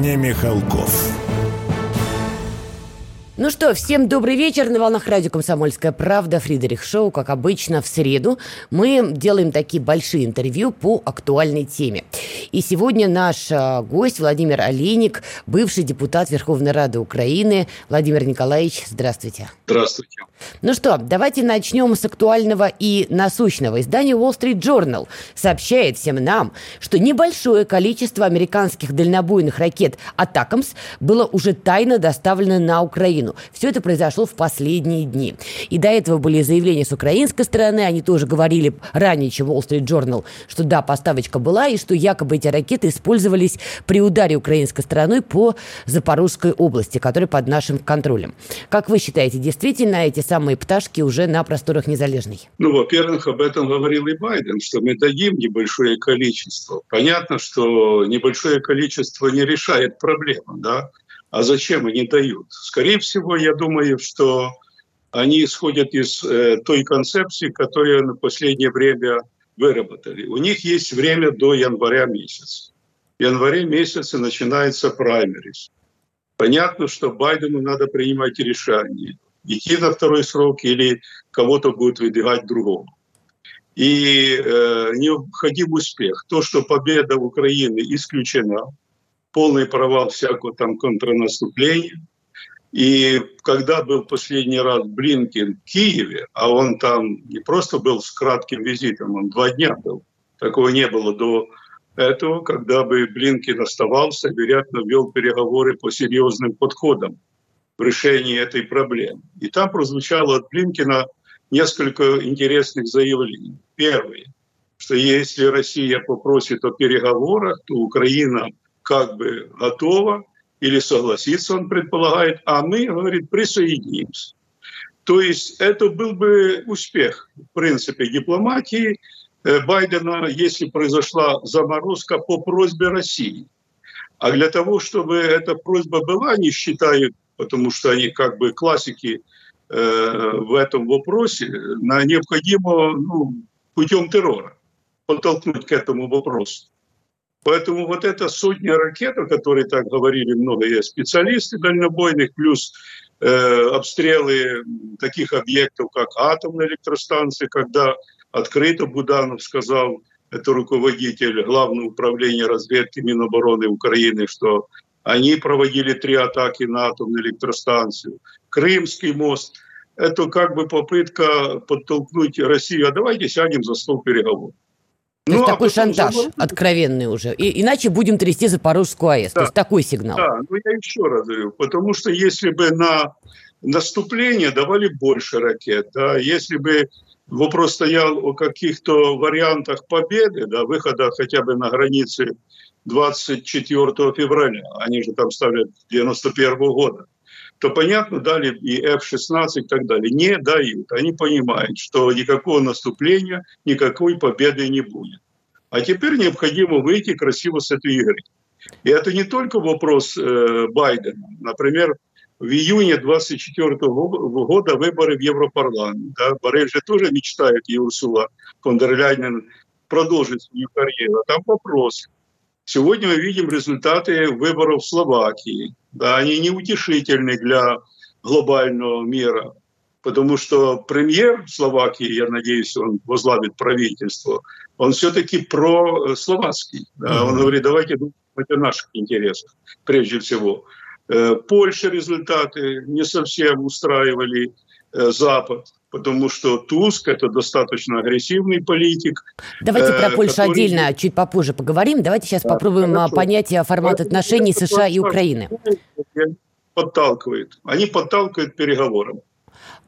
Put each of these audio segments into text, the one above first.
не Михалков. Ну что, всем добрый вечер. На волнах радио «Комсомольская правда». Фридерих Шоу, как обычно, в среду. Мы делаем такие большие интервью по актуальной теме. И сегодня наш а, гость Владимир Олейник, бывший депутат Верховной Рады Украины. Владимир Николаевич, здравствуйте. Здравствуйте. Ну что, давайте начнем с актуального и насущного. Издание Wall Street Journal сообщает всем нам, что небольшое количество американских дальнобойных ракет «Атакамс» было уже тайно доставлено на Украину. Все это произошло в последние дни. И до этого были заявления с украинской стороны, они тоже говорили ранее, чем Wall Street Journal, что да, поставочка была, и что якобы эти ракеты использовались при ударе украинской стороной по Запорожской области, которая под нашим контролем. Как вы считаете, действительно эти самые пташки уже на просторах Незалежной? Ну, во-первых, об этом говорил и Байден, что мы дадим небольшое количество. Понятно, что небольшое количество не решает проблему, да? А зачем они дают? Скорее всего, я думаю, что они исходят из э, той концепции, которую на последнее время выработали. У них есть время до января месяца. В январе месяце начинается праймерис. Понятно, что Байдену надо принимать решение идти на второй срок или кого-то будет выдвигать другого. И э, необходим успех. То, что победа Украины исключена, полный провал всякого там контрнаступления. И когда был последний раз Блинкин в Киеве, а он там не просто был с кратким визитом, он два дня был, такого не было до этого, когда бы Блинкин оставался, вероятно, вел переговоры по серьезным подходам в решении этой проблемы. И там прозвучало от Блинкина несколько интересных заявлений. Первое, что если Россия попросит о переговорах, то Украина как бы готова или согласится, он предполагает, а мы, говорит, присоединимся. То есть это был бы успех, в принципе, дипломатии э, Байдена, если произошла заморозка по просьбе России. А для того, чтобы эта просьба была, они считают потому что они как бы классики э, в этом вопросе, необходимо ну, путем террора подтолкнуть к этому вопросу. Поэтому вот эта сотня ракет, о которой так говорили много есть специалисты дальнобойных, плюс э, обстрелы таких объектов, как атомные электростанции, когда открыто Буданов сказал, это руководитель Главного управления разведки Минобороны Украины, что они проводили три атаки на атомную электростанцию. Крымский мост. Это как бы попытка подтолкнуть Россию. А давайте сядем за стол переговоров. То ну, есть а такой шантаж уже... откровенный уже. И, иначе будем трясти Запорожскую АЭС. Да. То есть такой сигнал. Да, ну я еще раз говорю. Потому что если бы на наступление давали больше ракет, да, если бы вопрос стоял о каких-то вариантах победы, да, выхода хотя бы на границы 24 февраля, они же там ставят 91 года, то, понятно, дали и F-16 и так далее. Не дают. Они понимают, что никакого наступления, никакой победы не будет. А теперь необходимо выйти красиво с этой игры. И это не только вопрос э, Байдена. Например, в июне 24 года выборы в Европарламент. Да, Борель же тоже мечтает, и Урсула фон дер продолжить свою карьеру. Там вопрос, Сегодня мы видим результаты выборов в Словакии. Да, они неутешительны для глобального мира, потому что премьер Словакии, я надеюсь, он возглавит правительство, он все-таки про словацкий. Да, он говорит, давайте думать о наших интересах прежде всего. Э, Польша результаты не совсем устраивали э, Запад потому что Туск – это достаточно агрессивный политик. Давайте про э, Польшу который... отдельно чуть попозже поговорим. Давайте сейчас да, попробуем а, хорошо. понять формат отношений США и Украины. Подталкивает. Они подталкивают переговорам.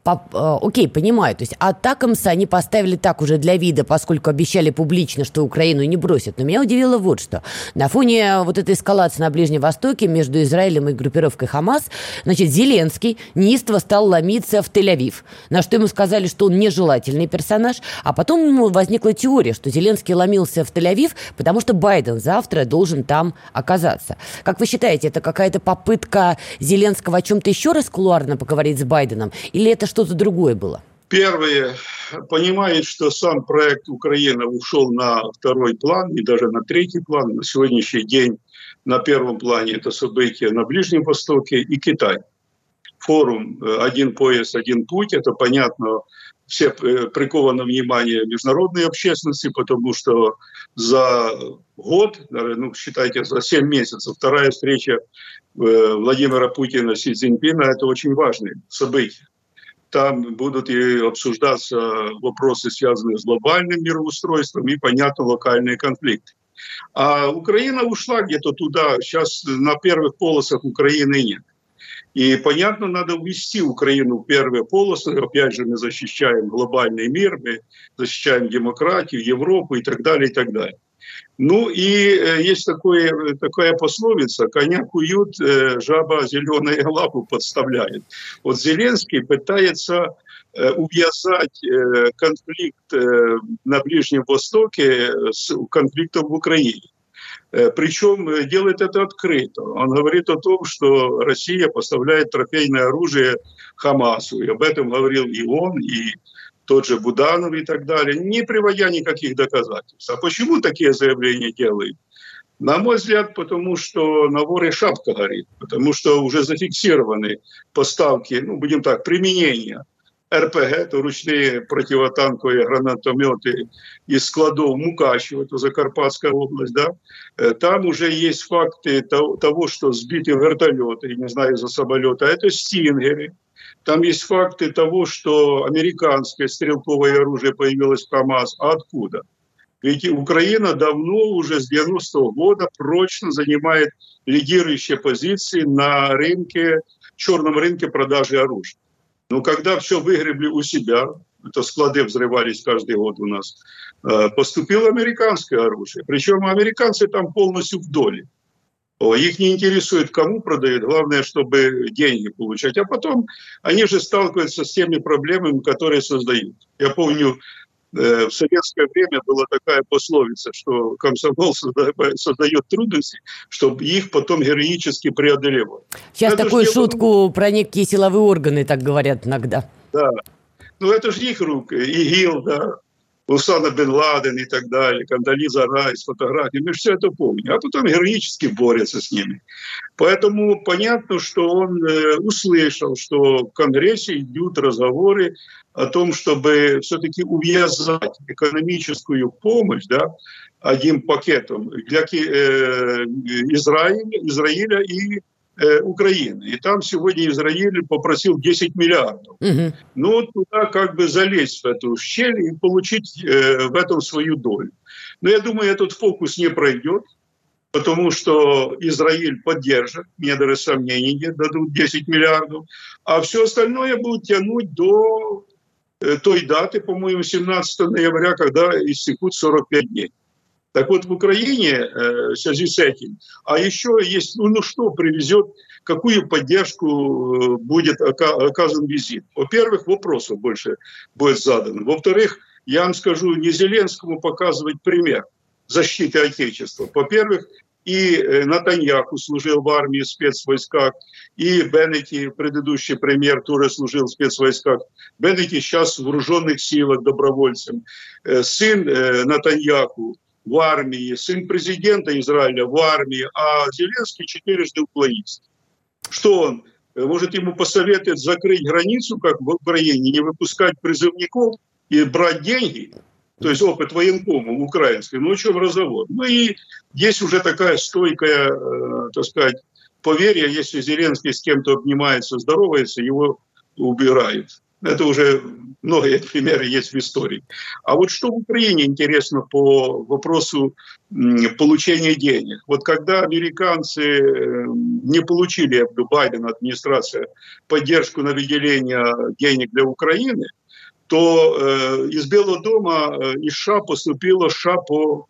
По, э, окей, понимаю, то есть Атакамса они поставили так уже для вида, поскольку обещали публично, что Украину не бросят. Но меня удивило вот что. На фоне вот этой эскалации на Ближнем Востоке между Израилем и группировкой Хамас, значит, Зеленский неистово стал ломиться в Тель-Авив, на что ему сказали, что он нежелательный персонаж, а потом возникла теория, что Зеленский ломился в Тель-Авив, потому что Байден завтра должен там оказаться. Как вы считаете, это какая-то попытка Зеленского о чем-то еще раз кулуарно поговорить с Байденом, или это что-то другое было? Первое, понимает, что сам проект Украины ушел на второй план и даже на третий план. На сегодняшний день на первом плане это события на Ближнем Востоке и Китай. Форум «Один пояс, один путь» – это, понятно, все э, приковано внимание международной общественности, потому что за год, ну, считайте, за 7 месяцев, вторая встреча э, Владимира Путина с Си Цзиньпина – это очень важное событие. Там будут и обсуждаться вопросы, связанные с глобальным мироустройством и, понятно, локальные конфликты. А Украина ушла где-то туда, сейчас на первых полосах Украины нет. И, понятно, надо ввести Украину в первые полосы. Опять же, мы защищаем глобальный мир, мы защищаем демократию, Европу и так далее, и так далее. Ну и э, есть такое, такая пословица, коня куют, э, жаба зеленые лапу подставляет. Вот Зеленский пытается э, увязать конфликт на Ближнем Востоке с конфликтом в Украине. Причем делает это открыто. Он говорит о том, что Россия поставляет трофейное оружие Хамасу. И об этом говорил и он, и тот же Буданов и так далее, не приводя никаких доказательств. А почему такие заявления делают? На мой взгляд, потому что на воре шапка горит, потому что уже зафиксированы поставки, ну, будем так, применения РПГ, это ручные противотанковые гранатометы из складов Мукачева, это Закарпатская область, да, э, там уже есть факты того, что сбиты вертолеты, не знаю, из-за самолета, а это стингеры, там есть факты того, что американское стрелковое оружие появилось в КАМАЗ. А откуда? Ведь Украина давно, уже с 90-го года, прочно занимает лидирующие позиции на рынке, черном рынке продажи оружия. Но когда все выгребли у себя, это склады взрывались каждый год у нас, э, поступило американское оружие. Причем американцы там полностью в доле. Их не интересует, кому продают, главное, чтобы деньги получать. А потом они же сталкиваются с теми проблемами, которые создают. Я помню, э, в советское время была такая пословица, что комсомол создает трудности, чтобы их потом героически преодолевать. Сейчас это такую шутку про некие силовые органы так говорят иногда. Да. Ну, это же их рук. ИГИЛ, да, Усана Бен Ладен и так далее, Кандализа Райс, фотографии, мы все это помним. А потом героически борется с ними. Поэтому понятно, что он э, услышал, что в Конгрессе идут разговоры о том, чтобы все-таки увязать экономическую помощь да, одним пакетом для э, Израиля, Израиля и Украины. И там сегодня Израиль попросил 10 миллиардов. Угу. Ну, туда как бы залезть в эту щель и получить э, в этом свою долю. Но я думаю, этот фокус не пройдет, потому что Израиль поддержит, мне даже сомнений нет, дадут 10 миллиардов, а все остальное будут тянуть до э, той даты, по-моему, 17 ноября, когда истекут 45 дней. Так вот, в Украине э, в связи с этим, а еще есть, ну, ну что привезет, какую поддержку э, будет оказан визит. Во-первых, вопросов больше будет задано. Во-вторых, я вам скажу, не Зеленскому показывать пример защиты Отечества. Во-первых, и э, Натаньяху служил в армии, в спецвойсках, и Беннети, предыдущий премьер, тоже служил в спецвойсках. Беннети сейчас в вооруженных силах добровольцем. Э, сын Натаньяху в армии, сын президента Израиля в армии, а Зеленский четырежды уклонист. Что он? Может, ему посоветует закрыть границу, как в Украине, не выпускать призывников и брать деньги? То есть опыт военкома украинский. Ну, о чем разговор? Ну и есть уже такая стойкая, э, так сказать, поверье, если Зеленский с кем-то обнимается, здоровается, его убирают. Это уже многие примеры есть в истории. А вот что в Украине интересно по вопросу получения денег. Вот когда американцы э, не получили, Байден, администрация, поддержку на выделение денег для Украины, то э, из Белого дома, э, из США поступило США по,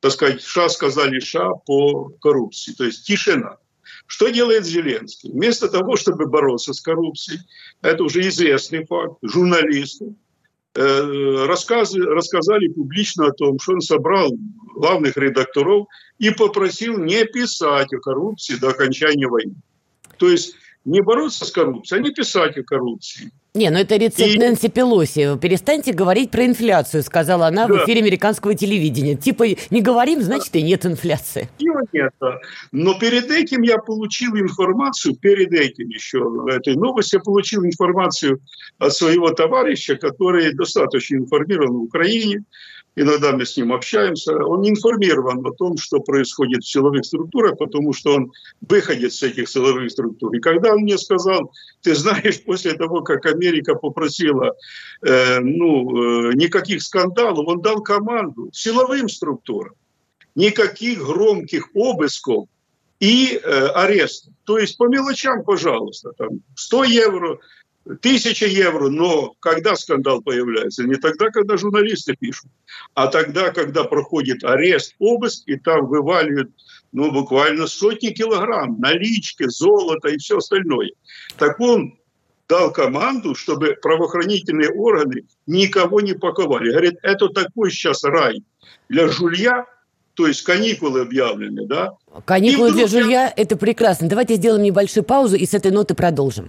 так сказать, США сказали США по коррупции. То есть тишина. Что делает Зеленский? Вместо того, чтобы бороться с коррупцией, это уже известный факт, журналисты э, рассказы, рассказали публично о том, что он собрал главных редакторов и попросил не писать о коррупции до окончания войны. То есть не бороться с коррупцией, а не писать о коррупции. Не, ну это рецепт и... Нэнси Пелоси. Перестаньте говорить про инфляцию, сказала она да. в эфире американского телевидения. Типа, не говорим, значит и нет инфляции. Его нет. Но перед этим я получил информацию, перед этим еще этой новости я получил информацию от своего товарища, который достаточно информирован в Украине, иногда мы с ним общаемся, он не информирован о том, что происходит в силовых структурах, потому что он выходит с этих силовых структур. И когда он мне сказал, ты знаешь, после того, как Америка попросила э, ну, э, никаких скандалов, он дал команду силовым структурам, никаких громких обысков и э, арестов. То есть по мелочам, пожалуйста, там 100 евро, тысяча евро, но когда скандал появляется? Не тогда, когда журналисты пишут, а тогда, когда проходит арест, обыск, и там вываливают ну, буквально сотни килограмм налички, золота и все остальное. Так он дал команду, чтобы правоохранительные органы никого не паковали. Говорит, это такой сейчас рай для жулья, то есть каникулы объявлены, да? Каникулы для жулья – это прекрасно. Давайте сделаем небольшую паузу и с этой ноты продолжим.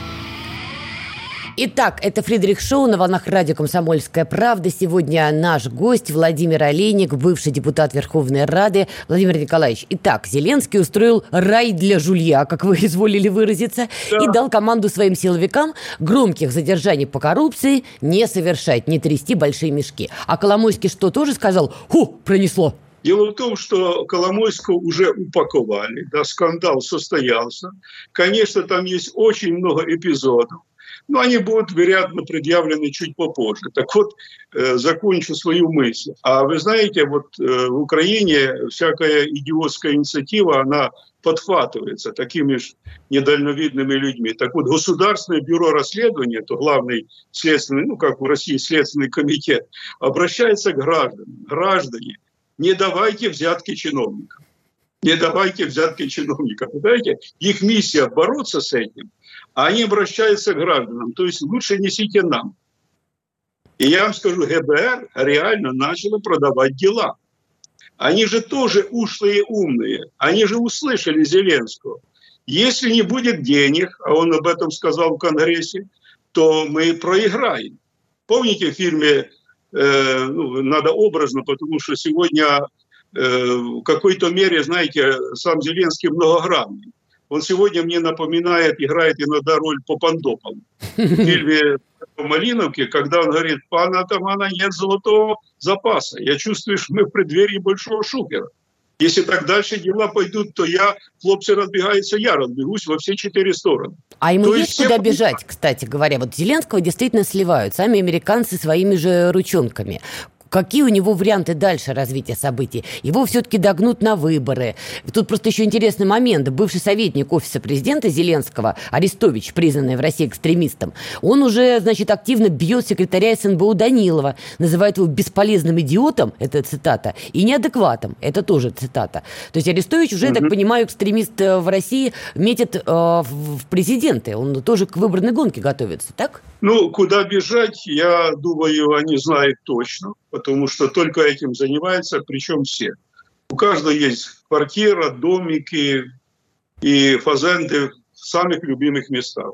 Итак, это Фридрих Шоу на волнах радио «Комсомольская правда». Сегодня наш гость Владимир Олейник, бывший депутат Верховной Рады. Владимир Николаевич, итак, Зеленский устроил рай для жулья, как вы изволили выразиться, да. и дал команду своим силовикам громких задержаний по коррупции не совершать, не трясти большие мешки. А Коломойский что, тоже сказал? Ху, пронесло. Дело в том, что Коломойского уже упаковали, да, скандал состоялся. Конечно, там есть очень много эпизодов но они будут, вероятно, предъявлены чуть попозже. Так вот, э, закончу свою мысль. А вы знаете, вот э, в Украине всякая идиотская инициатива, она подхватывается такими же недальновидными людьми. Так вот, Государственное бюро расследования, то главный следственный, ну, как в России, следственный комитет, обращается к гражданам. Граждане, не давайте взятки чиновникам. Не давайте взятки чиновникам. Знаете, их миссия бороться с этим – а они обращаются к гражданам. То есть лучше несите нам. И я вам скажу, ГБР реально начало продавать дела. Они же тоже ушлые умные. Они же услышали Зеленского. Если не будет денег, а он об этом сказал в Конгрессе, то мы проиграем. Помните в фильме э, ну, надо образно, потому что сегодня э, в какой-то мере, знаете, сам Зеленский многогранный. Он сегодня мне напоминает, играет иногда роль Попандопова в фильме Малиновки, когда он говорит, пана Атамана нет золотого запаса. Я чувствую, что мы в преддверии большого шухера. Если так дальше дела пойдут, то я, хлопцы разбегаются, я разбегусь во все четыре стороны. А ему то есть куда все... бежать, кстати говоря. Вот Зеленского действительно сливают сами американцы своими же ручонками. Какие у него варианты дальше развития событий? Его все-таки догнут на выборы. Тут просто еще интересный момент. Бывший советник офиса президента Зеленского, Арестович, признанный в России экстремистом, он уже, значит, активно бьет секретаря СНБУ Данилова, называет его бесполезным идиотом, это цитата, и неадекватом, это тоже цитата. То есть Арестович уже, я так понимаю, экстремист э, в России метит э, в президенты. Он тоже к выборной гонке готовится, так? Ну, куда бежать, я думаю, они знают точно, потому что только этим занимаются, причем все. У каждого есть квартира, домики и фазенды в самых любимых местах.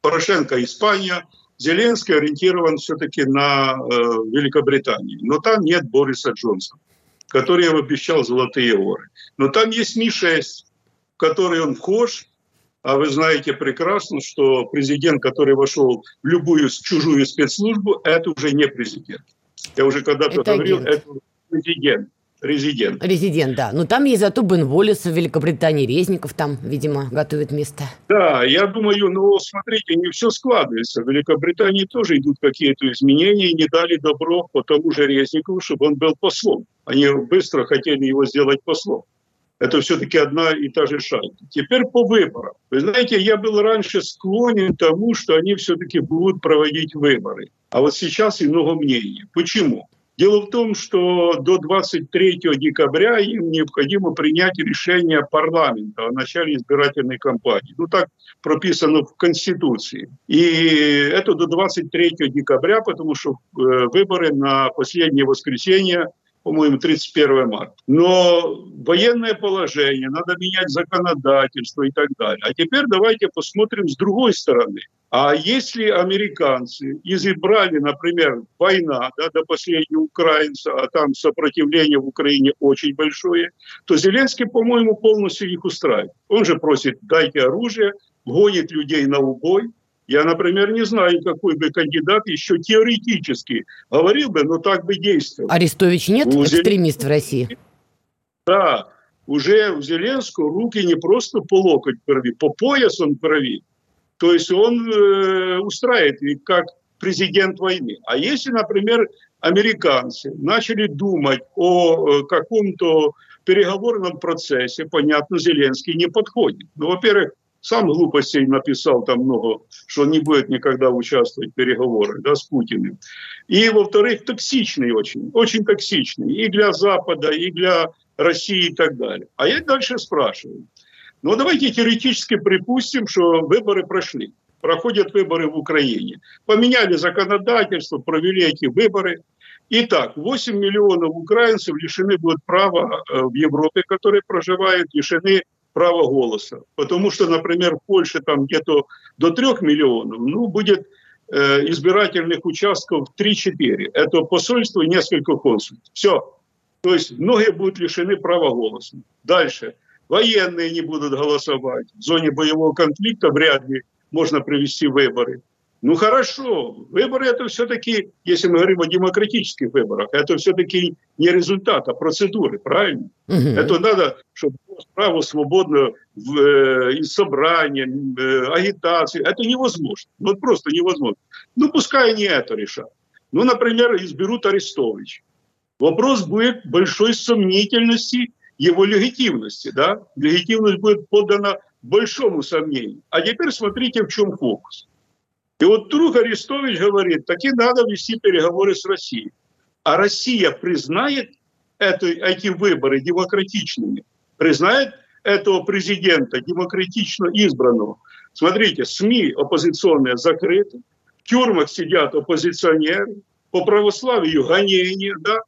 Порошенко Испания, Зеленский ориентирован все-таки на э, Великобританию. Но там нет Бориса Джонсона, который обещал золотые горы. Но там есть Ми-6, в который он вхож, а вы знаете прекрасно, что президент, который вошел в любую чужую спецслужбу, это уже не президент. Я уже когда-то говорил, агент. это президент. Резидент. Резидент, да. Но там есть зато Бен Воллес в Великобритании, Резников там, видимо, готовит место. Да, я думаю, ну, смотрите, не все складывается. В Великобритании тоже идут какие-то изменения, и не дали добро по тому же Резникову, чтобы он был послом. Они быстро хотели его сделать послом это все-таки одна и та же шайка. Теперь по выборам. Вы знаете, я был раньше склонен к тому, что они все-таки будут проводить выборы. А вот сейчас и много мнений. Почему? Дело в том, что до 23 декабря им необходимо принять решение парламента о начале избирательной кампании. Ну, так прописано в Конституции. И это до 23 декабря, потому что э, выборы на последнее воскресенье по-моему, 31 марта. Но военное положение, надо менять законодательство и так далее. А теперь давайте посмотрим с другой стороны. А если американцы избрали, например, война да, до последнего украинца, а там сопротивление в Украине очень большое, то Зеленский, по-моему, полностью их устраивает. Он же просит, дайте оружие, гонит людей на убой, я, например, не знаю, какой бы кандидат еще теоретически говорил бы, но так бы действовал. Арестович нет у экстремист в России? Да, уже у Зеленского руки не просто по локоть крови, по пояс он крови. То есть он э, устраивает как президент войны. А если, например, американцы начали думать о э, каком-то переговорном процессе, понятно, Зеленский не подходит. Ну, во-первых, сам глупостей написал там много, что не будет никогда участвовать в переговорах да, с Путиным. И, во-вторых, токсичный очень, очень токсичный и для Запада, и для России и так далее. А я дальше спрашиваю. Ну, давайте теоретически припустим, что выборы прошли. Проходят выборы в Украине. Поменяли законодательство, провели эти выборы. Итак, 8 миллионов украинцев лишены будут права э, в Европе, которые проживают, лишены права голоса. Потому что, например, в Польше там где-то до 3 миллионов, ну, будет э, избирательных участков 3-4. Это посольство и несколько консульств. Все. То есть многие будут лишены права голоса. Дальше. Военные не будут голосовать. В зоне боевого конфликта вряд ли можно провести выборы. Ну хорошо, выборы это все-таки, если мы говорим о демократических выборах, это все-таки не результат, а процедуры, правильно? Угу. Это надо, чтобы было право свободно в, э, и собрания, э, агитации. Это невозможно. Ну, вот просто невозможно. Ну пускай они это решат. Ну, например, изберут Арестович. Вопрос будет большой сомнительности его легитимности. Да? Легитимность будет подана большому сомнению. А теперь смотрите, в чем фокус. И вот друг Арестович говорит, таки надо вести переговоры с Россией. А Россия признает это, эти выборы демократичными, признает этого президента демократично избранного. Смотрите, СМИ оппозиционные закрыты, в тюрьмах сидят оппозиционеры, по православию гонения, да,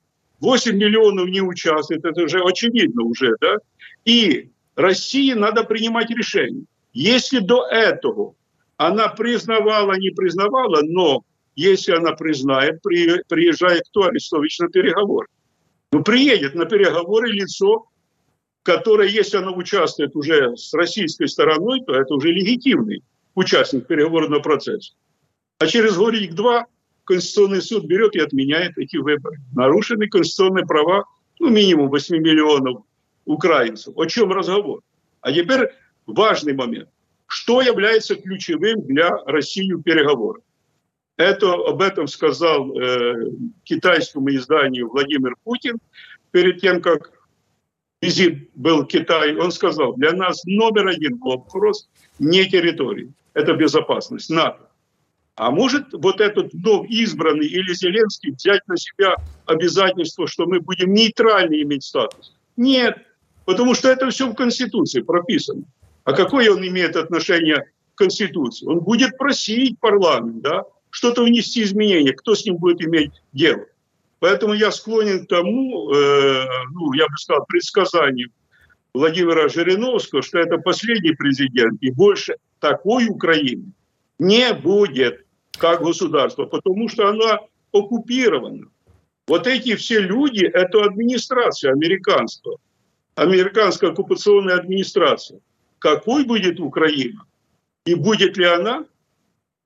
8 миллионов не участвуют, это уже очевидно уже, да, и России надо принимать решение. Если до этого она признавала, не признавала, но если она признает, при, приезжает кто? Арестович на переговоры. Ну, приедет на переговоры лицо, которое, если оно участвует уже с российской стороной, то это уже легитимный участник переговорного процесса. А через годик-два Конституционный суд берет и отменяет эти выборы. Нарушены конституционные права, ну, минимум 8 миллионов украинцев. О чем разговор? А теперь важный момент. Что является ключевым для России в переговорах? Это, об этом сказал э, китайскому изданию Владимир Путин перед тем, как визит был в Китай. Он сказал, для нас номер один вопрос не территории, это безопасность НАТО. А может вот этот вновь избранный или Зеленский взять на себя обязательство, что мы будем нейтрально иметь статус? Нет, потому что это все в Конституции прописано. А какое он имеет отношение к Конституции? Он будет просить парламент, да, что-то внести изменения. Кто с ним будет иметь дело? Поэтому я склонен к тому, э, ну, я бы сказал, предсказанию Владимира Жириновского, что это последний президент, и больше такой Украины не будет как государство, потому что она оккупирована. Вот эти все люди – это администрация американская, американская оккупационная администрация. Какой будет Украина? И будет ли она,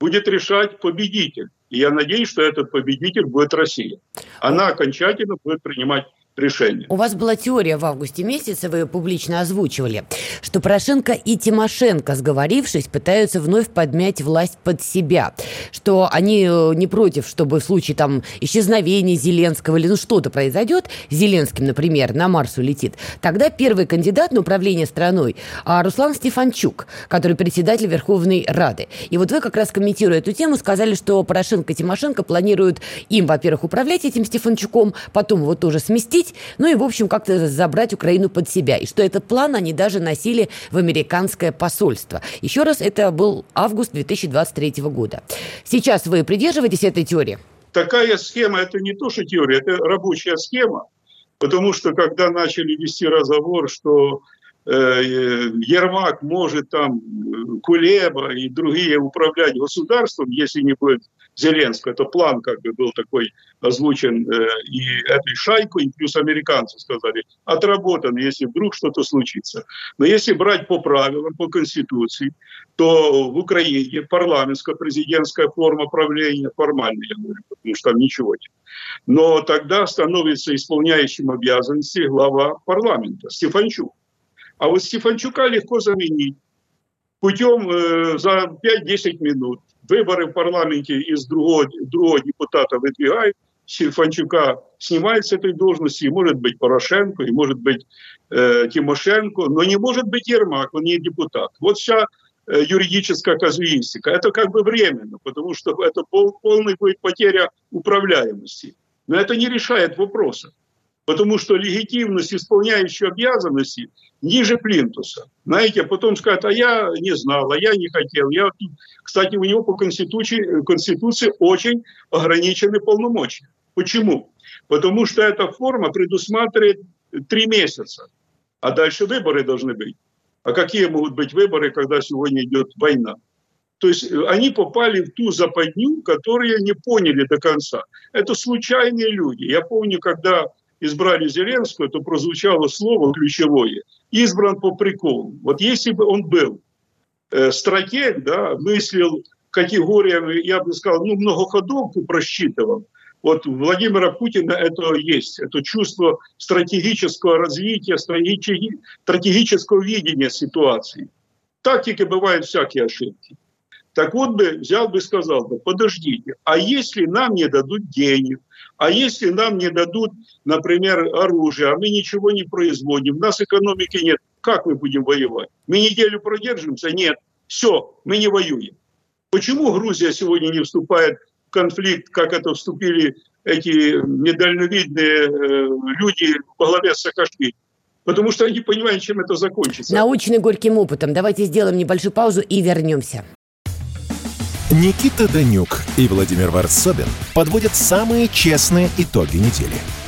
будет решать победитель. И я надеюсь, что этот победитель будет Россия. Она окончательно будет принимать решение. У вас была теория в августе месяце, вы ее публично озвучивали, что Порошенко и Тимошенко, сговорившись, пытаются вновь подмять власть под себя, что они э, не против, чтобы в случае там исчезновения Зеленского или ну что-то произойдет, Зеленским, например, на Марс улетит, тогда первый кандидат на управление страной а Руслан Стефанчук, который председатель Верховной Рады. И вот вы как раз комментируя эту тему, сказали, что Порошенко и Тимошенко планируют им, во-первых, управлять этим Стефанчуком, потом его тоже сместить, захватить, ну и, в общем, как-то забрать Украину под себя. И что этот план они даже носили в американское посольство. Еще раз, это был август 2023 года. Сейчас вы придерживаетесь этой теории? Такая схема – это не то, что теория, это рабочая схема. Потому что когда начали вести разговор, что э, Ермак может там Кулеба и другие управлять государством, если не будет Зеленского. Это план как бы был такой озвучен э, и этой шайкой, и плюс американцы сказали, отработан, если вдруг что-то случится. Но если брать по правилам, по Конституции, то в Украине парламентская президентская форма правления, формальная, я говорю, потому что там ничего нет. Но тогда становится исполняющим обязанности глава парламента Стефанчук. А вот Стефанчука легко заменить путем э, за 5-10 минут выборы в парламенте из другого, другого депутата выдвигают, Сильфанчука снимает с этой должности, и может быть Порошенко, и может быть э, Тимошенко, но не может быть Ермак, он не депутат. Вот вся э, юридическая казуистика. Это как бы временно, потому что это пол, полная будет потеря управляемости. Но это не решает вопроса потому что легитимность исполняющей обязанности ниже плинтуса. Знаете, а потом сказать, а я не знал, а я не хотел. Я, кстати, у него по Конституции, Конституции очень ограничены полномочия. Почему? Потому что эта форма предусматривает три месяца, а дальше выборы должны быть. А какие могут быть выборы, когда сегодня идет война? То есть э, они попали в ту западню, которую не поняли до конца. Это случайные люди. Я помню, когда избрали Зеленского, то прозвучало слово ключевое «избран по приколу». Вот если бы он был э, стратег, да, мыслил категориями, я бы сказал, ну, многоходовку просчитывал, вот Владимира Путина это есть, это чувство стратегического развития, стратегического видения ситуации. Тактики бывают всякие ошибки. Так вот бы взял бы и сказал бы, подождите, а если нам не дадут денег, а если нам не дадут, например, оружие, а мы ничего не производим, у нас экономики нет, как мы будем воевать? Мы неделю продержимся? Нет. Все, мы не воюем. Почему Грузия сегодня не вступает в конфликт, как это вступили эти недальновидные э, люди во главе Саакашвили? Потому что они понимают, чем это закончится. Научный горьким опытом. Давайте сделаем небольшую паузу и вернемся. Никита Данюк и Владимир Варсобин подводят самые честные итоги недели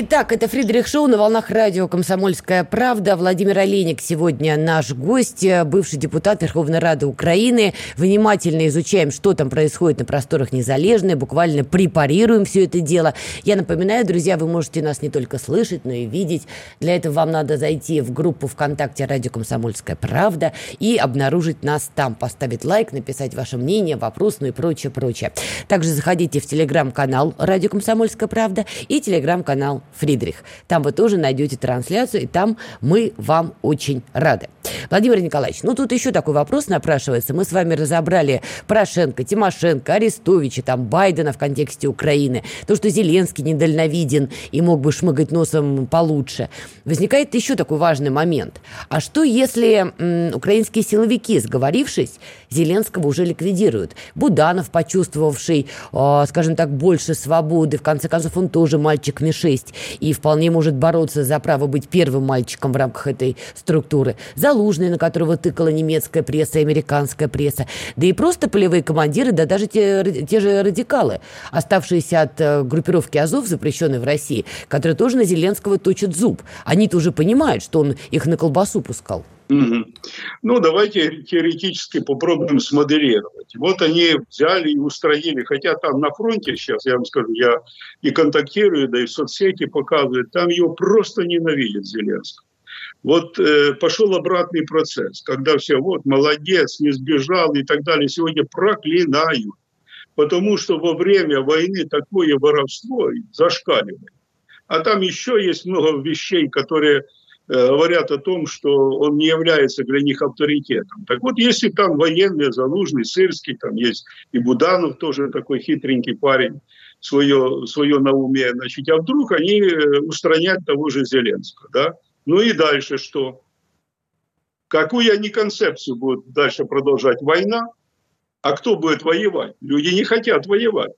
Итак, это Фридрих Шоу на волнах радио «Комсомольская правда». Владимир Олейник сегодня наш гость, бывший депутат Верховной Рады Украины. Внимательно изучаем, что там происходит на просторах Незалежной, буквально препарируем все это дело. Я напоминаю, друзья, вы можете нас не только слышать, но и видеть. Для этого вам надо зайти в группу ВКонтакте «Радио Комсомольская правда» и обнаружить нас там, поставить лайк, написать ваше мнение, вопрос, ну и прочее, прочее. Также заходите в телеграм-канал «Радио Комсомольская правда» и телеграм-канал Фридрих. Там вы тоже найдете трансляцию, и там мы вам очень рады. Владимир Николаевич, ну тут еще такой вопрос напрашивается. Мы с вами разобрали Порошенко, Тимошенко, Арестовича, там Байдена в контексте Украины, то, что Зеленский недальновиден и мог бы шмыгать носом получше. Возникает еще такой важный момент. А что, если м, украинские силовики, сговорившись, Зеленского уже ликвидируют? Буданов, почувствовавший, э, скажем так, больше свободы, в конце концов, он тоже мальчик не 6 и вполне может бороться за право быть первым мальчиком в рамках этой структуры. Залужный, на которого тыкала немецкая пресса и американская пресса. Да и просто полевые командиры, да даже те, те же радикалы, оставшиеся от э, группировки Азов, запрещенной в России, которые тоже на Зеленского точат зуб. Они-то уже понимают, что он их на колбасу пускал. Угу. Ну, давайте теоретически попробуем смоделировать. Вот они взяли и устроили, хотя там на фронте сейчас, я вам скажу, я и контактирую, да и в соцсети показывают, там его просто ненавидят Зеленского. Вот э, пошел обратный процесс, когда все, вот, молодец, не сбежал и так далее, сегодня проклинают. Потому что во время войны такое воровство зашкаливает. А там еще есть много вещей, которые говорят о том, что он не является для них авторитетом. Так вот, если там военные, Залужный, Сырский, там есть и Буданов тоже такой хитренький парень, свое, свое на уме, значит, а вдруг они э, устранят того же Зеленского, да? Ну и дальше что? Какую они концепцию будут дальше продолжать? Война? А кто будет воевать? Люди не хотят воевать.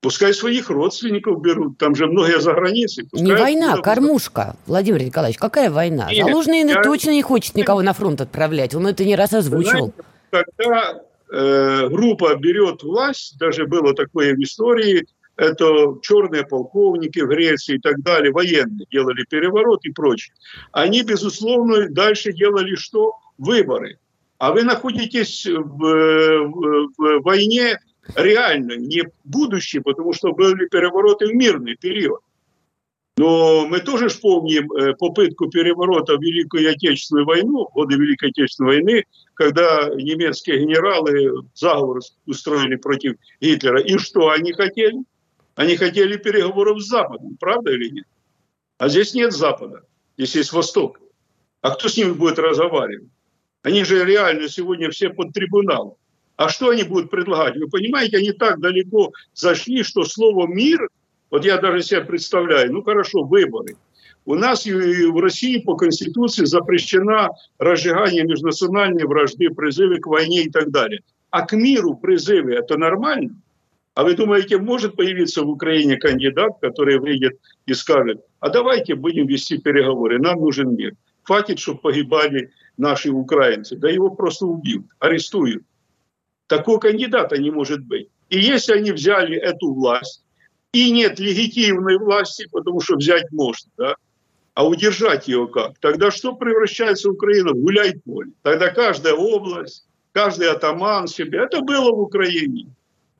Пускай своих родственников берут, там же многие за границей. Пускай не война, оттуда... кормушка. Владимир Николаевич, какая война? Нет, Залужный я... точно не хочет никого на фронт отправлять, он это не раз озвучивал. Знаете, когда э, группа берет власть, даже было такое в истории, это черные полковники в Греции и так далее, военные, делали переворот и прочее. Они, безусловно, дальше делали что? Выборы. А вы находитесь в, в, в войне реально, не будущее, потому что были перевороты в мирный период. Но мы тоже помним э, попытку переворота в Великую Отечественную войну, годы Великой Отечественной войны, когда немецкие генералы заговор устроили против Гитлера. И что они хотели? Они хотели переговоров с Западом, правда или нет? А здесь нет Запада, здесь есть Восток. А кто с ними будет разговаривать? Они же реально сегодня все под трибуналом. А что они будут предлагать? Вы понимаете, они так далеко зашли, что слово «мир», вот я даже себе представляю, ну хорошо, выборы. У нас в России по Конституции запрещено разжигание межнациональной вражды, призывы к войне и так далее. А к миру призывы – это нормально? А вы думаете, может появиться в Украине кандидат, который выйдет и скажет, а давайте будем вести переговоры, нам нужен мир. Хватит, чтобы погибали наши украинцы. Да его просто убьют, арестуют. Такого кандидата не может быть. И если они взяли эту власть, и нет легитимной власти, потому что взять можно, да, а удержать ее как? Тогда что превращается Украина в гуляй-поле? Тогда каждая область, каждый атаман себе. Это было в Украине.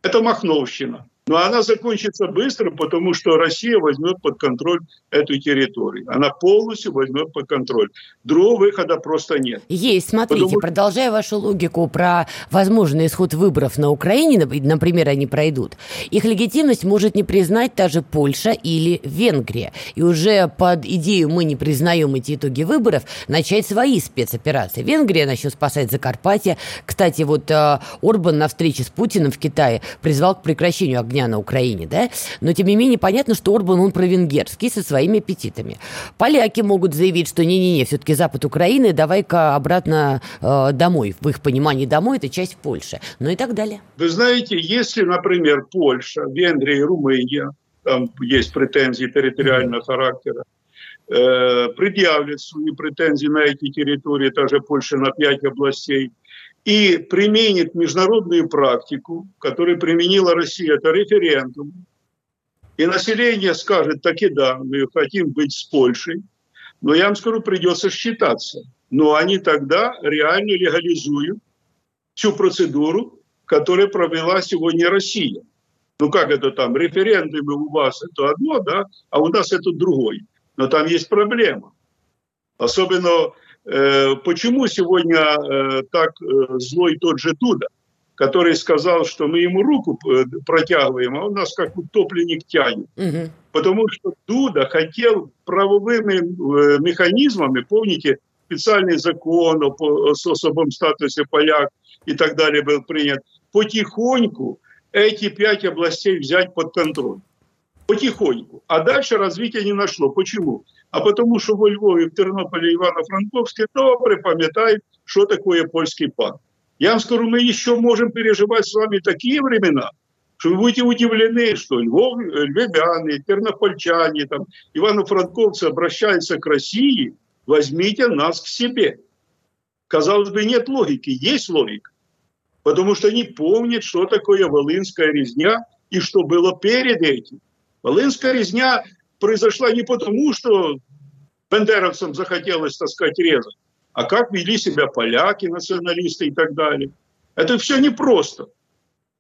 Это Махновщина. Но она закончится быстро, потому что Россия возьмет под контроль эту территорию. Она полностью возьмет под контроль. Другого выхода просто нет. Есть, смотрите, потому... продолжая вашу логику про возможный исход выборов на Украине, например, они пройдут, их легитимность может не признать та же Польша или Венгрия. И уже под идею «мы не признаем эти итоги выборов» начать свои спецоперации. Венгрия начнет спасать Закарпатье. Кстати, вот э, Орбан на встрече с Путиным в Китае призвал к прекращению огня огня на Украине, да, но тем не менее понятно, что Орбан, он провенгерский со своими аппетитами. Поляки могут заявить, что не-не-не, все-таки запад Украины, давай-ка обратно э, домой. В их понимании домой это часть Польши, ну и так далее. Вы знаете, если, например, Польша, Венгрия и Румыния там есть претензии территориального характера, э, предъявит свои претензии на эти территории, даже Польша на пять областей, и применит международную практику, которую применила Россия, это референдум, и население скажет, так и да, мы хотим быть с Польшей, но я вам скажу, придется считаться. Но они тогда реально легализуют всю процедуру, которую провела сегодня Россия. Ну как это там, референдумы у вас это одно, да, а у нас это другое. Но там есть проблема. Особенно, почему сегодня э, так э, злой тот же Дуда, который сказал, что мы ему руку э, протягиваем, а он нас как утопленник тянет. Угу. Потому что Дуда хотел правовыми э, механизмами, помните, специальный закон о, о особом статусе поляк и так далее был принят, потихоньку эти пять областей взять под контроль. Потихоньку. А дальше развития не нашло. Почему? А потому что во Львове, в Тернополе, Ивано-Франковске добре пам'ятають, що таке польський пан. Я вам скажу, мы еще можем переживать с вами такие времена, что вы будете удивлены, что Львов, львовяне, тернопольчане, там, ивано-франковцы обращаются к России, возьмите нас к себе. Казалось бы, нет логики, есть логика. Потому что они помнят, что такое Волынская резня и что было перед этим. Волынская резня произошла не потому, что бендеровцам захотелось, таскать резать, а как вели себя поляки, националисты и так далее. Это все непросто.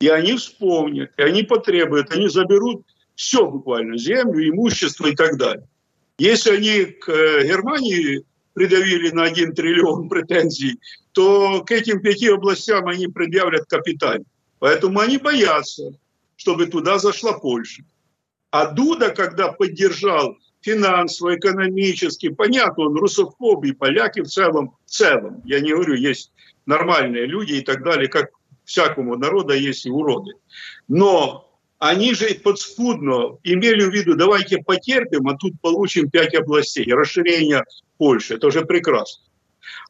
И они вспомнят, и они потребуют, они заберут все буквально, землю, имущество и так далее. Если они к э, Германии придавили на 1 триллион претензий, то к этим пяти областям они предъявлят капиталь. Поэтому они боятся, чтобы туда зашла Польша. А Дуда, когда поддержал финансово, экономически. Понятно, он русофоб, и поляки в целом, в целом. Я не говорю, есть нормальные люди и так далее, как всякому народа есть и уроды. Но они же подспудно имели в виду, давайте потерпим, а тут получим пять областей, расширение Польши. Это уже прекрасно.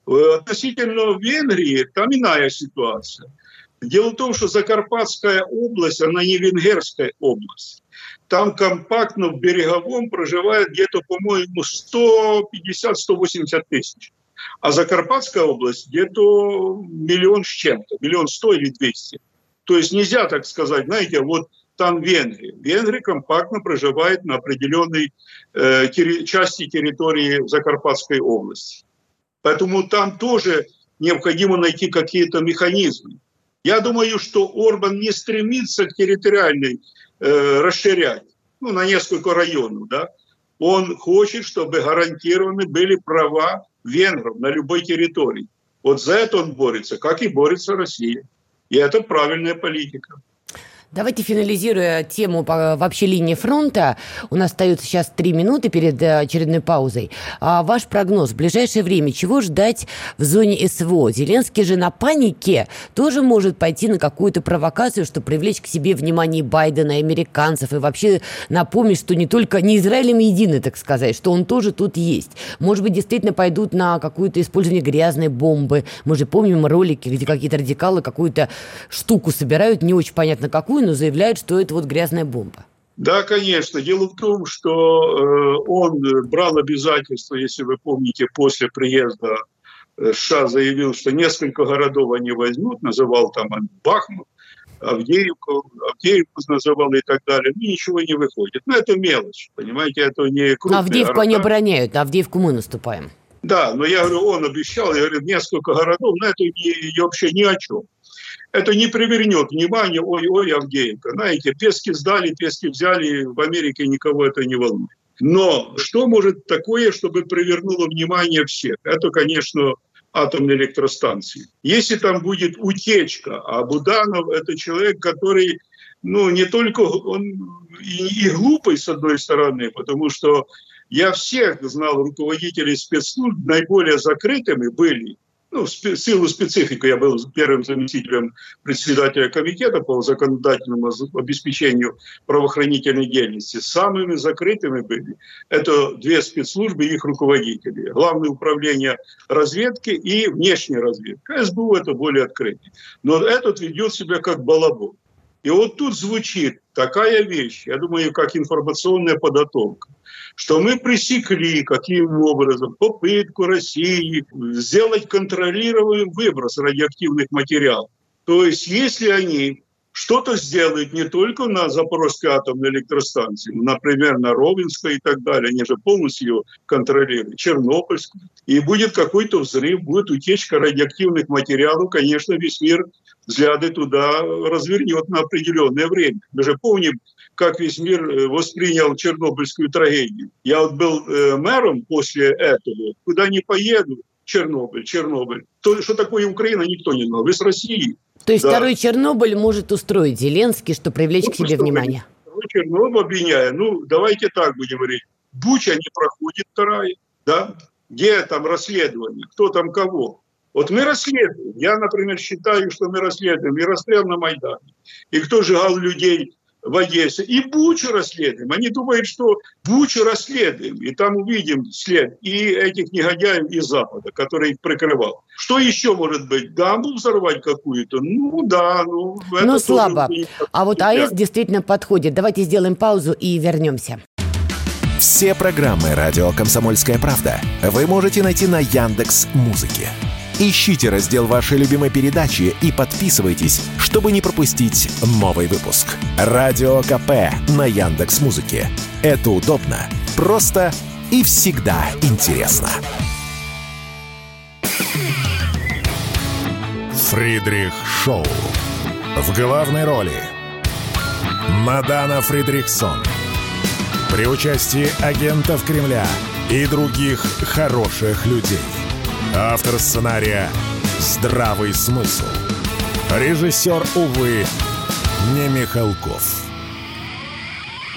Э, относительно Венгрии, там иная ситуация. Дело в том, что Закарпатская область, она не венгерская область. Там компактно в береговом проживает где-то, по-моему, 150-180 тысяч. А Закарпатская область где-то миллион с чем-то, миллион сто или двести. То есть нельзя так сказать, знаете, вот там Венгрия. Венгрия компактно проживает на определенной э, терри- части территории Закарпатской области. Поэтому там тоже необходимо найти какие-то механизмы. Я думаю, что Орбан не стремится к территориальной э, расширять, ну, на несколько районов, да. Он хочет, чтобы гарантированы были права венгров на любой территории. Вот за это он борется, как и борется Россия. И это правильная политика. Давайте финализируя тему по вообще линии фронта. У нас остается сейчас три минуты перед э, очередной паузой. А ваш прогноз в ближайшее время, чего ждать в зоне СВО? Зеленский же на панике тоже может пойти на какую-то провокацию, чтобы привлечь к себе внимание Байдена американцев, и вообще напомнить, что не только не Израилем едины, так сказать, что он тоже тут есть. Может быть, действительно пойдут на какое-то использование грязной бомбы. Мы же помним ролики, где какие-то радикалы какую-то штуку собирают, не очень понятно какую, но заявляют, что это вот грязная бомба. Да, конечно. Дело в том, что э, он брал обязательства, если вы помните, после приезда э, США заявил, что несколько городов они возьмут, называл там Бахмут, Авдеевку, Авдеевку называл и так далее. Ну, ничего не выходит. Но это мелочь, понимаете, это не крупные Авдеевку города. они обороняют, на Авдеевку мы наступаем. Да, но я говорю, он обещал, я говорю, несколько городов, но это не, вообще ни о чем это не привернет внимание, ой-ой, Авдеенко. Знаете, пески сдали, пески взяли, в Америке никого это не волнует. Но что может такое, чтобы привернуло внимание всех? Это, конечно, атомной электростанции. Если там будет утечка, а Буданов – это человек, который, ну, не только он и, и глупый, с одной стороны, потому что я всех знал руководителей спецслужб, наиболее закрытыми были ну, в силу специфики я был первым заместителем председателя комитета по законодательному обеспечению правоохранительной деятельности. Самыми закрытыми были это две спецслужбы и их руководители. Главное управление разведки и внешняя разведка. СБУ это более открытый. Но этот ведет себя как балабол. И вот тут звучит такая вещь, я думаю, как информационная подготовка, что мы пресекли каким образом попытку России сделать контролируемый выброс радиоактивных материалов. То есть, если они что-то сделают не только на Запорожской атомной электростанции, например, на Ровенской и так далее, они же полностью контролируют, Чернобыльскую, и будет какой-то взрыв, будет утечка радиоактивных материалов, конечно, весь мир взгляды туда развернет на определенное время. Мы же помним, как весь мир э, воспринял Чернобыльскую трагедию. Я вот был э, мэром после этого, куда не поеду, Чернобыль, Чернобыль. То, что такое Украина, никто не знал. Вы с России. То есть да. второй Чернобыль может устроить Зеленский, чтобы привлечь ну, к себе внимание? Второй Чернобыль обвиняя. Ну, давайте так будем говорить. Буча не проходит вторая, да? Где там расследование? Кто там кого? Вот мы расследуем. Я, например, считаю, что мы расследуем и расстрел на Майдане, и кто сжигал людей в Одессе. И Бучу расследуем. Они думают, что Бучу расследуем. И там увидим след и этих негодяев из Запада, который их прикрывал. Что еще может быть? Дамбу взорвать какую-то? Ну да, ну... Ну слабо. А вот АЭС действительно подходит. Давайте сделаем паузу и вернемся. Все программы «Радио Комсомольская правда» вы можете найти на Яндекс Музыке. Ищите раздел вашей любимой передачи и подписывайтесь, чтобы не пропустить новый выпуск. Радио КП на Яндекс Музыке. Это удобно, просто и всегда интересно. Фридрих Шоу. В главной роли Мадана Фридрихсон. При участии агентов Кремля и других хороших людей. Автор сценария «Здравый смысл». Режиссер, увы, не Михалков.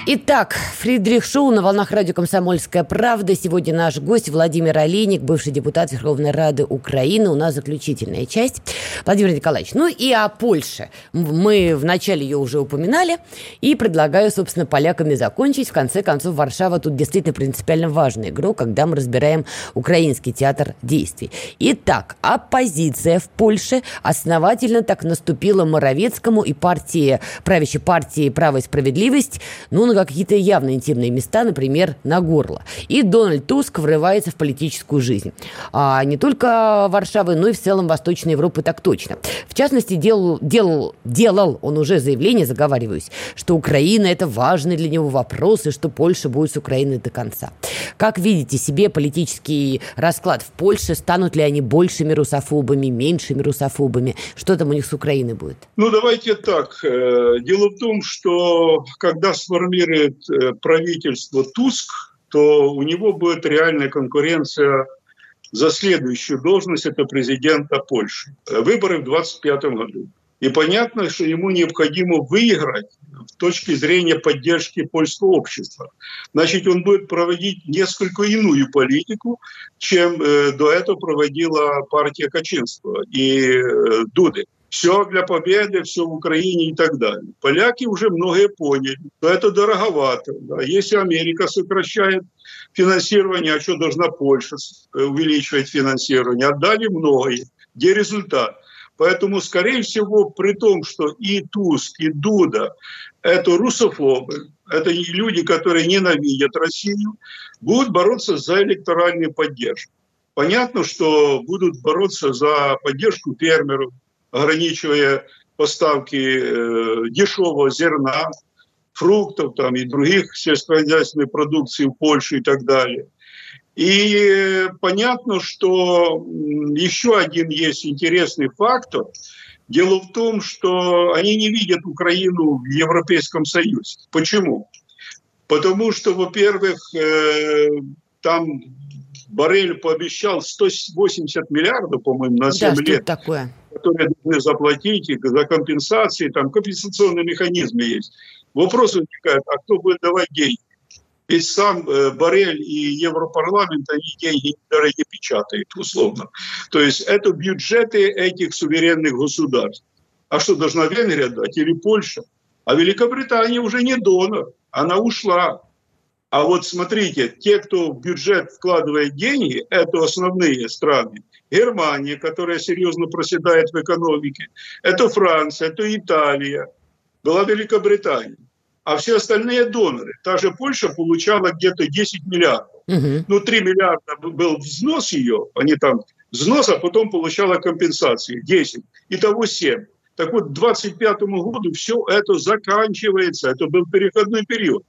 Итак, Фридрих Шоу на волнах радио «Комсомольская правда». Сегодня наш гость Владимир Олейник, бывший депутат Верховной Рады Украины. У нас заключительная часть. Владимир Николаевич, ну и о Польше. Мы вначале ее уже упоминали. И предлагаю, собственно, поляками закончить. В конце концов, Варшава тут действительно принципиально важный игрок, когда мы разбираем украинский театр действий. Итак, оппозиция в Польше основательно так наступила Моровецкому и партии, правящей партии «Право и справедливость», ну, на какие-то явно интимные места, например, на горло. И Дональд Туск врывается в политическую жизнь. А не только Варшавы, но и в целом Восточной Европы так точно. В частности, делал, делал, делал он уже заявление, заговариваюсь, что Украина – это важный для него вопрос, и что Польша будет с Украиной до конца. Как видите себе политический расклад в Польше? Станут ли они большими русофобами, меньшими русофобами? Что там у них с Украиной будет? Ну, давайте так. Э, дело в том, что когда сформируется формирует э, правительство Туск, то у него будет реальная конкуренция за следующую должность, это президента Польши. Выборы в 2025 году. И понятно, что ему необходимо выиграть с точки зрения поддержки польского общества. Значит, он будет проводить несколько иную политику, чем э, до этого проводила партия Качинства и э, Дуды все для победы, все в Украине и так далее. Поляки уже многое поняли, что это дороговато. Да. Если Америка сокращает финансирование, а что должна Польша увеличивать финансирование? Отдали многое. Где результат? Поэтому, скорее всего, при том, что и Туск, и Дуда – это русофобы, это люди, которые ненавидят Россию, будут бороться за электоральную поддержку. Понятно, что будут бороться за поддержку фермеров, ограничивая поставки э, дешевого зерна, фруктов там, и других сельскохозяйственной продукции в Польшу и так далее. И понятно, что еще один есть интересный фактор. Дело в том, что они не видят Украину в Европейском Союзе. Почему? Потому что, во-первых, э, там Барель пообещал 180 миллиардов, по-моему, на 7 да, лет. такое? которые должны заплатить, за компенсации, там компенсационные механизмы есть. Вопрос возникает, а кто будет давать деньги? Ведь сам э, Барель и Европарламент, они деньги даже не печатают, условно. То есть это бюджеты этих суверенных государств. А что, должна Венгрия дать или Польша? А Великобритания уже не донор, она ушла. А вот смотрите, те, кто в бюджет вкладывает деньги, это основные страны. Германия, которая серьезно проседает в экономике, это Франция, это Италия. была Великобритания. А все остальные доноры, та же Польша получала где-то 10 миллиардов. Угу. Ну, 3 миллиарда был взнос ее, они там взнос, а потом получала компенсации 10. Итого 7. Так вот, к 2025 году все это заканчивается. Это был переходной период.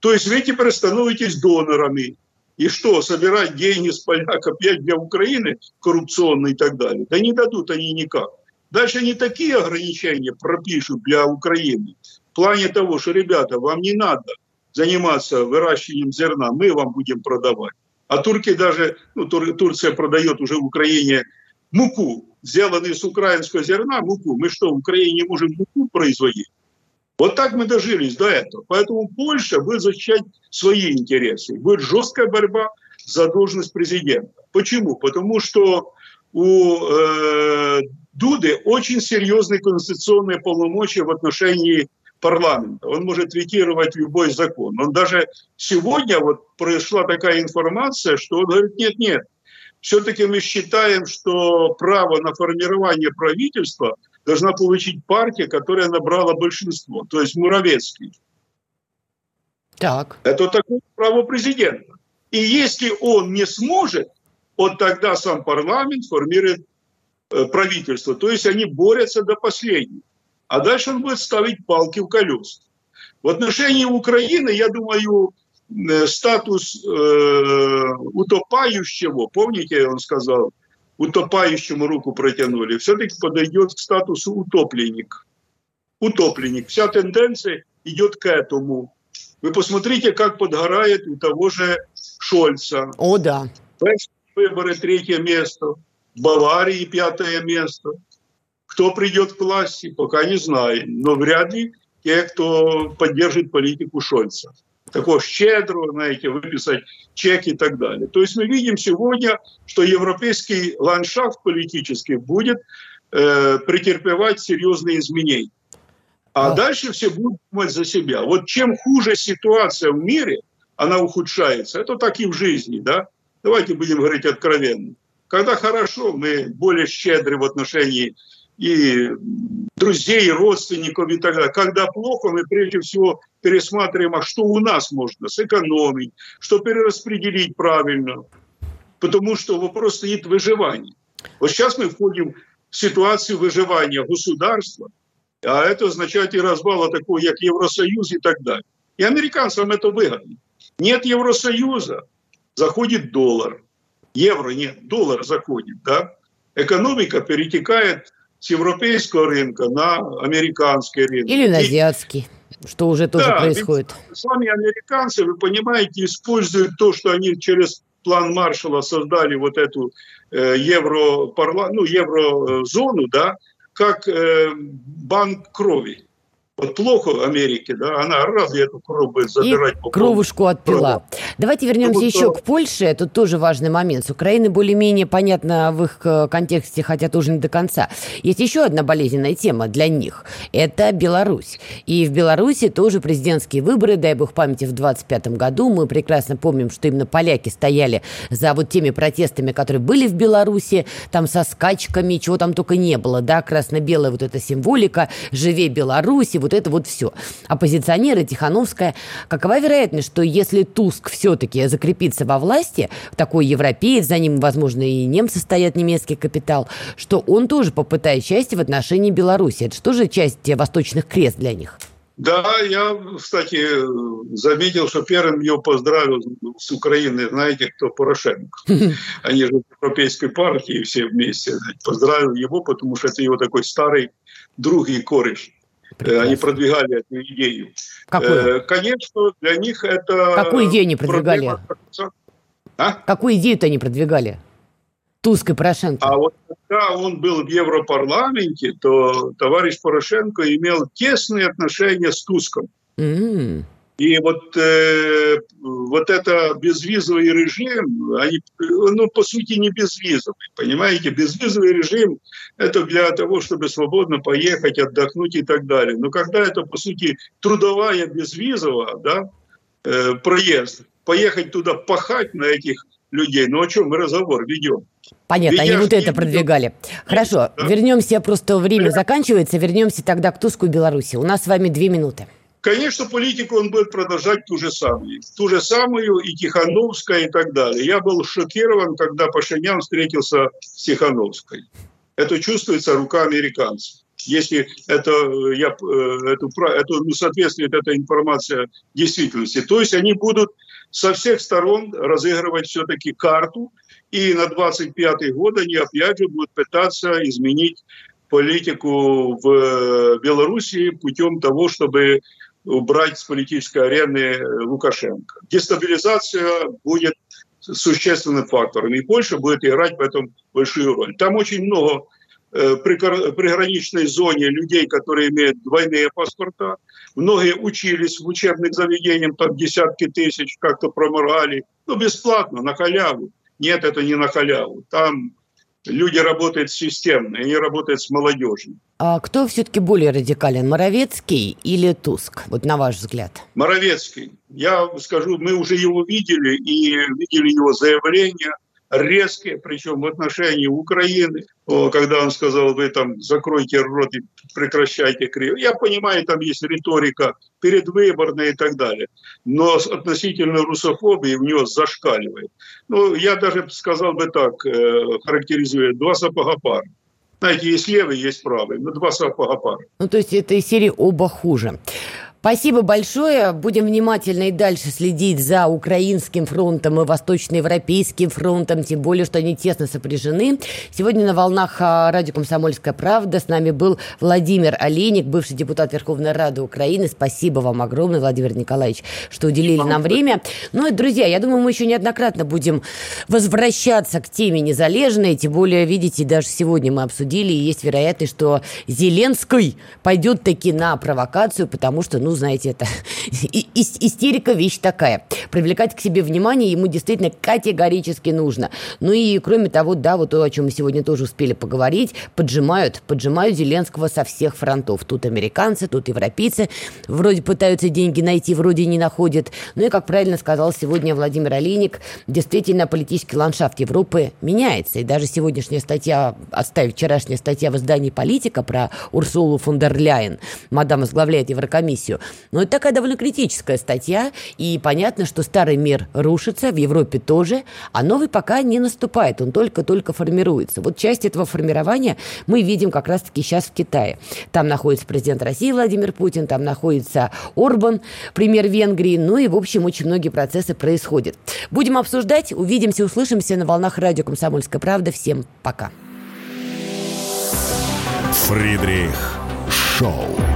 То есть вы теперь становитесь донорами. И что, собирать деньги с поляк опять для Украины, коррупционные и так далее? Да не дадут они никак. Дальше они такие ограничения пропишут для Украины. В плане того, что, ребята, вам не надо заниматься выращиванием зерна, мы вам будем продавать. А турки даже, ну, Тур, Турция продает уже в Украине муку, сделанную с украинского зерна, муку. Мы что, в Украине не можем муку производить? Вот так мы дожились до этого. Поэтому Польша будет защищать свои интересы. Будет жесткая борьба за должность президента. Почему? Потому что у э, Дуды очень серьезные конституционные полномочия в отношении парламента. Он может ветировать любой закон. Он даже сегодня вот произошла такая информация, что он говорит, нет-нет, все-таки мы считаем, что право на формирование правительства должна получить партия, которая набрала большинство, то есть Муравецкий. Так. Это такое право президента. И если он не сможет, вот тогда сам парламент формирует э, правительство. То есть они борются до последнего. А дальше он будет ставить палки в колеса. В отношении Украины, я думаю, э, статус э, утопающего, помните, он сказал, утопающему руку протянули, все-таки подойдет к статусу утопленник. Утопленник. Вся тенденция идет к этому. Вы посмотрите, как подгорает у того же Шольца. О, да. Выборы третье место. В Баварии пятое место. Кто придет к власти, пока не знаем. Но вряд ли те, кто поддержит политику Шольца такого щедрого, знаете, выписать чек и так далее. То есть мы видим сегодня, что европейский ландшафт политический будет э, претерпевать серьезные изменения. А, дальше все будут думать за себя. Вот чем хуже ситуация в мире, она ухудшается. Это так и в жизни, да? Давайте будем говорить откровенно. Когда хорошо, мы более щедры в отношении и друзей, родственников и так далее. Когда плохо, мы прежде всего пересматриваем, а что у нас можно сэкономить, что перераспределить правильно. Потому что вопрос стоит выживания. Вот сейчас мы входим в ситуацию выживания государства, а это означает и развала такого, как Евросоюз и так далее. И американцам это выгодно. Нет Евросоюза, заходит доллар. Евро нет, доллар заходит, да? Экономика перетекает с европейского рынка на американский рынок. Или на азиатский, что уже тоже да, происходит. Сами американцы, вы понимаете, используют то, что они через план Маршалла создали вот эту э, европарла, ну, еврозону, да, как э, банк крови. Вот плохо Америке, да, она разве эту кровь забирать? И по кровушку отпила. Давайте вернемся ну, еще к Польше. Это тоже важный момент. С Украины более-менее понятно в их э, контексте, хотя тоже не до конца. Есть еще одна болезненная тема для них. Это Беларусь. И в Беларуси тоже президентские выборы, дай бог памяти, в 25 году. Мы прекрасно помним, что именно поляки стояли за вот теми протестами, которые были в Беларуси, там со скачками, чего там только не было, да, красно-белая вот эта символика, живе Беларусь, вот это вот все. Оппозиционеры, Тихановская. Какова вероятность, что если Туск все-таки закрепится во власти, такой европеец, за ним, возможно, и немцы стоят, немецкий капитал, что он тоже попытает счастье в отношении Беларуси? Это что же часть восточных крест для них? Да, я, кстати, заметил, что первым ее поздравил с Украиной, знаете, кто Порошенко. Они же в Европейской партии все вместе. Поздравил его, потому что это его такой старый друг и кореш. Прекрасно. Они продвигали эту идею. Какую? Э, конечно, для них это... Какую идею они продвигали? А? Какую идею-то они продвигали? Туск и Порошенко. А вот когда он был в Европарламенте, то товарищ Порошенко имел тесные отношения с Туском. Mm-hmm. И вот, э, вот это безвизовый режим, они, ну, по сути, не безвизовый, понимаете? Безвизовый режим – это для того, чтобы свободно поехать, отдохнуть и так далее. Но когда это, по сути, трудовая безвизовая, да, э, проезд, поехать туда пахать на этих людей. Ну о чем мы разговор ведем? Понятно, Ведь они вот это продвигали. Хорошо, да. вернемся, просто время заканчивается, вернемся тогда к Туску и Беларуси. У нас с вами две минуты. Конечно, политику он будет продолжать ту же самую. Ту же самую и Тихановская и так далее. Я был шокирован, когда Пашинян встретился с Тихановской. Это чувствуется рука американцев. Если это, я, э, это, это ну, соответствует эта информация действительности. То есть они будут со всех сторон разыгрывать все-таки карту, и на 25 год они опять же будут пытаться изменить политику в Белоруссии путем того, чтобы убрать с политической арены Лукашенко. Дестабилизация будет существенным фактором, и Польша будет играть в этом большую роль. Там очень много э, приграничной зоне людей, которые имеют двойные паспорта. Многие учились в учебных заведениях, там десятки тысяч как-то проморгали. Ну, бесплатно, на халяву. Нет, это не на халяву. Там люди работают системно, они работают с молодежью. А кто все-таки более радикален, Моровецкий или Туск, вот на ваш взгляд? Моровецкий. Я скажу, мы уже его видели и видели его заявление – резкие, причем в отношении Украины, когда он сказал, вы там закройте рот и прекращайте крик. Я понимаю, там есть риторика предвыборная и так далее, но относительно русофобии в него зашкаливает. Ну, я даже сказал бы так, э, характеризуя, два сапога пара. Знаете, есть левый, есть правый, но два сапога пара. Ну, то есть это из серии оба хуже. Спасибо большое. Будем внимательно и дальше следить за украинским фронтом и восточноевропейским фронтом, тем более, что они тесно сопряжены. Сегодня на волнах а, радио «Комсомольская правда» с нами был Владимир Олейник, бывший депутат Верховной Рады Украины. Спасибо вам огромное, Владимир Николаевич, что уделили нам время. Ну и, друзья, я думаю, мы еще неоднократно будем возвращаться к теме незалежной, тем более, видите, даже сегодня мы обсудили, и есть вероятность, что Зеленский пойдет таки на провокацию, потому что, ну, знаете, это истерика вещь такая. Привлекать к себе внимание ему действительно категорически нужно. Ну и кроме того, да, вот то, о чем мы сегодня тоже успели поговорить, поджимают, поджимают Зеленского со всех фронтов. Тут американцы, тут европейцы вроде пытаются деньги найти, вроде не находят. Ну и, как правильно сказал сегодня Владимир Олейник, действительно политический ландшафт Европы меняется. И даже сегодняшняя статья, оставив вчерашняя статья в издании «Политика» про Урсулу фон дер Ляйен, мадам возглавляет Еврокомиссию, но это такая довольно критическая статья, и понятно, что старый мир рушится, в Европе тоже, а новый пока не наступает, он только-только формируется. Вот часть этого формирования мы видим как раз-таки сейчас в Китае. Там находится президент России Владимир Путин, там находится Орбан, премьер Венгрии, ну и, в общем, очень многие процессы происходят. Будем обсуждать, увидимся, услышимся на волнах радио «Комсомольская правда». Всем пока. Фридрих Шоу.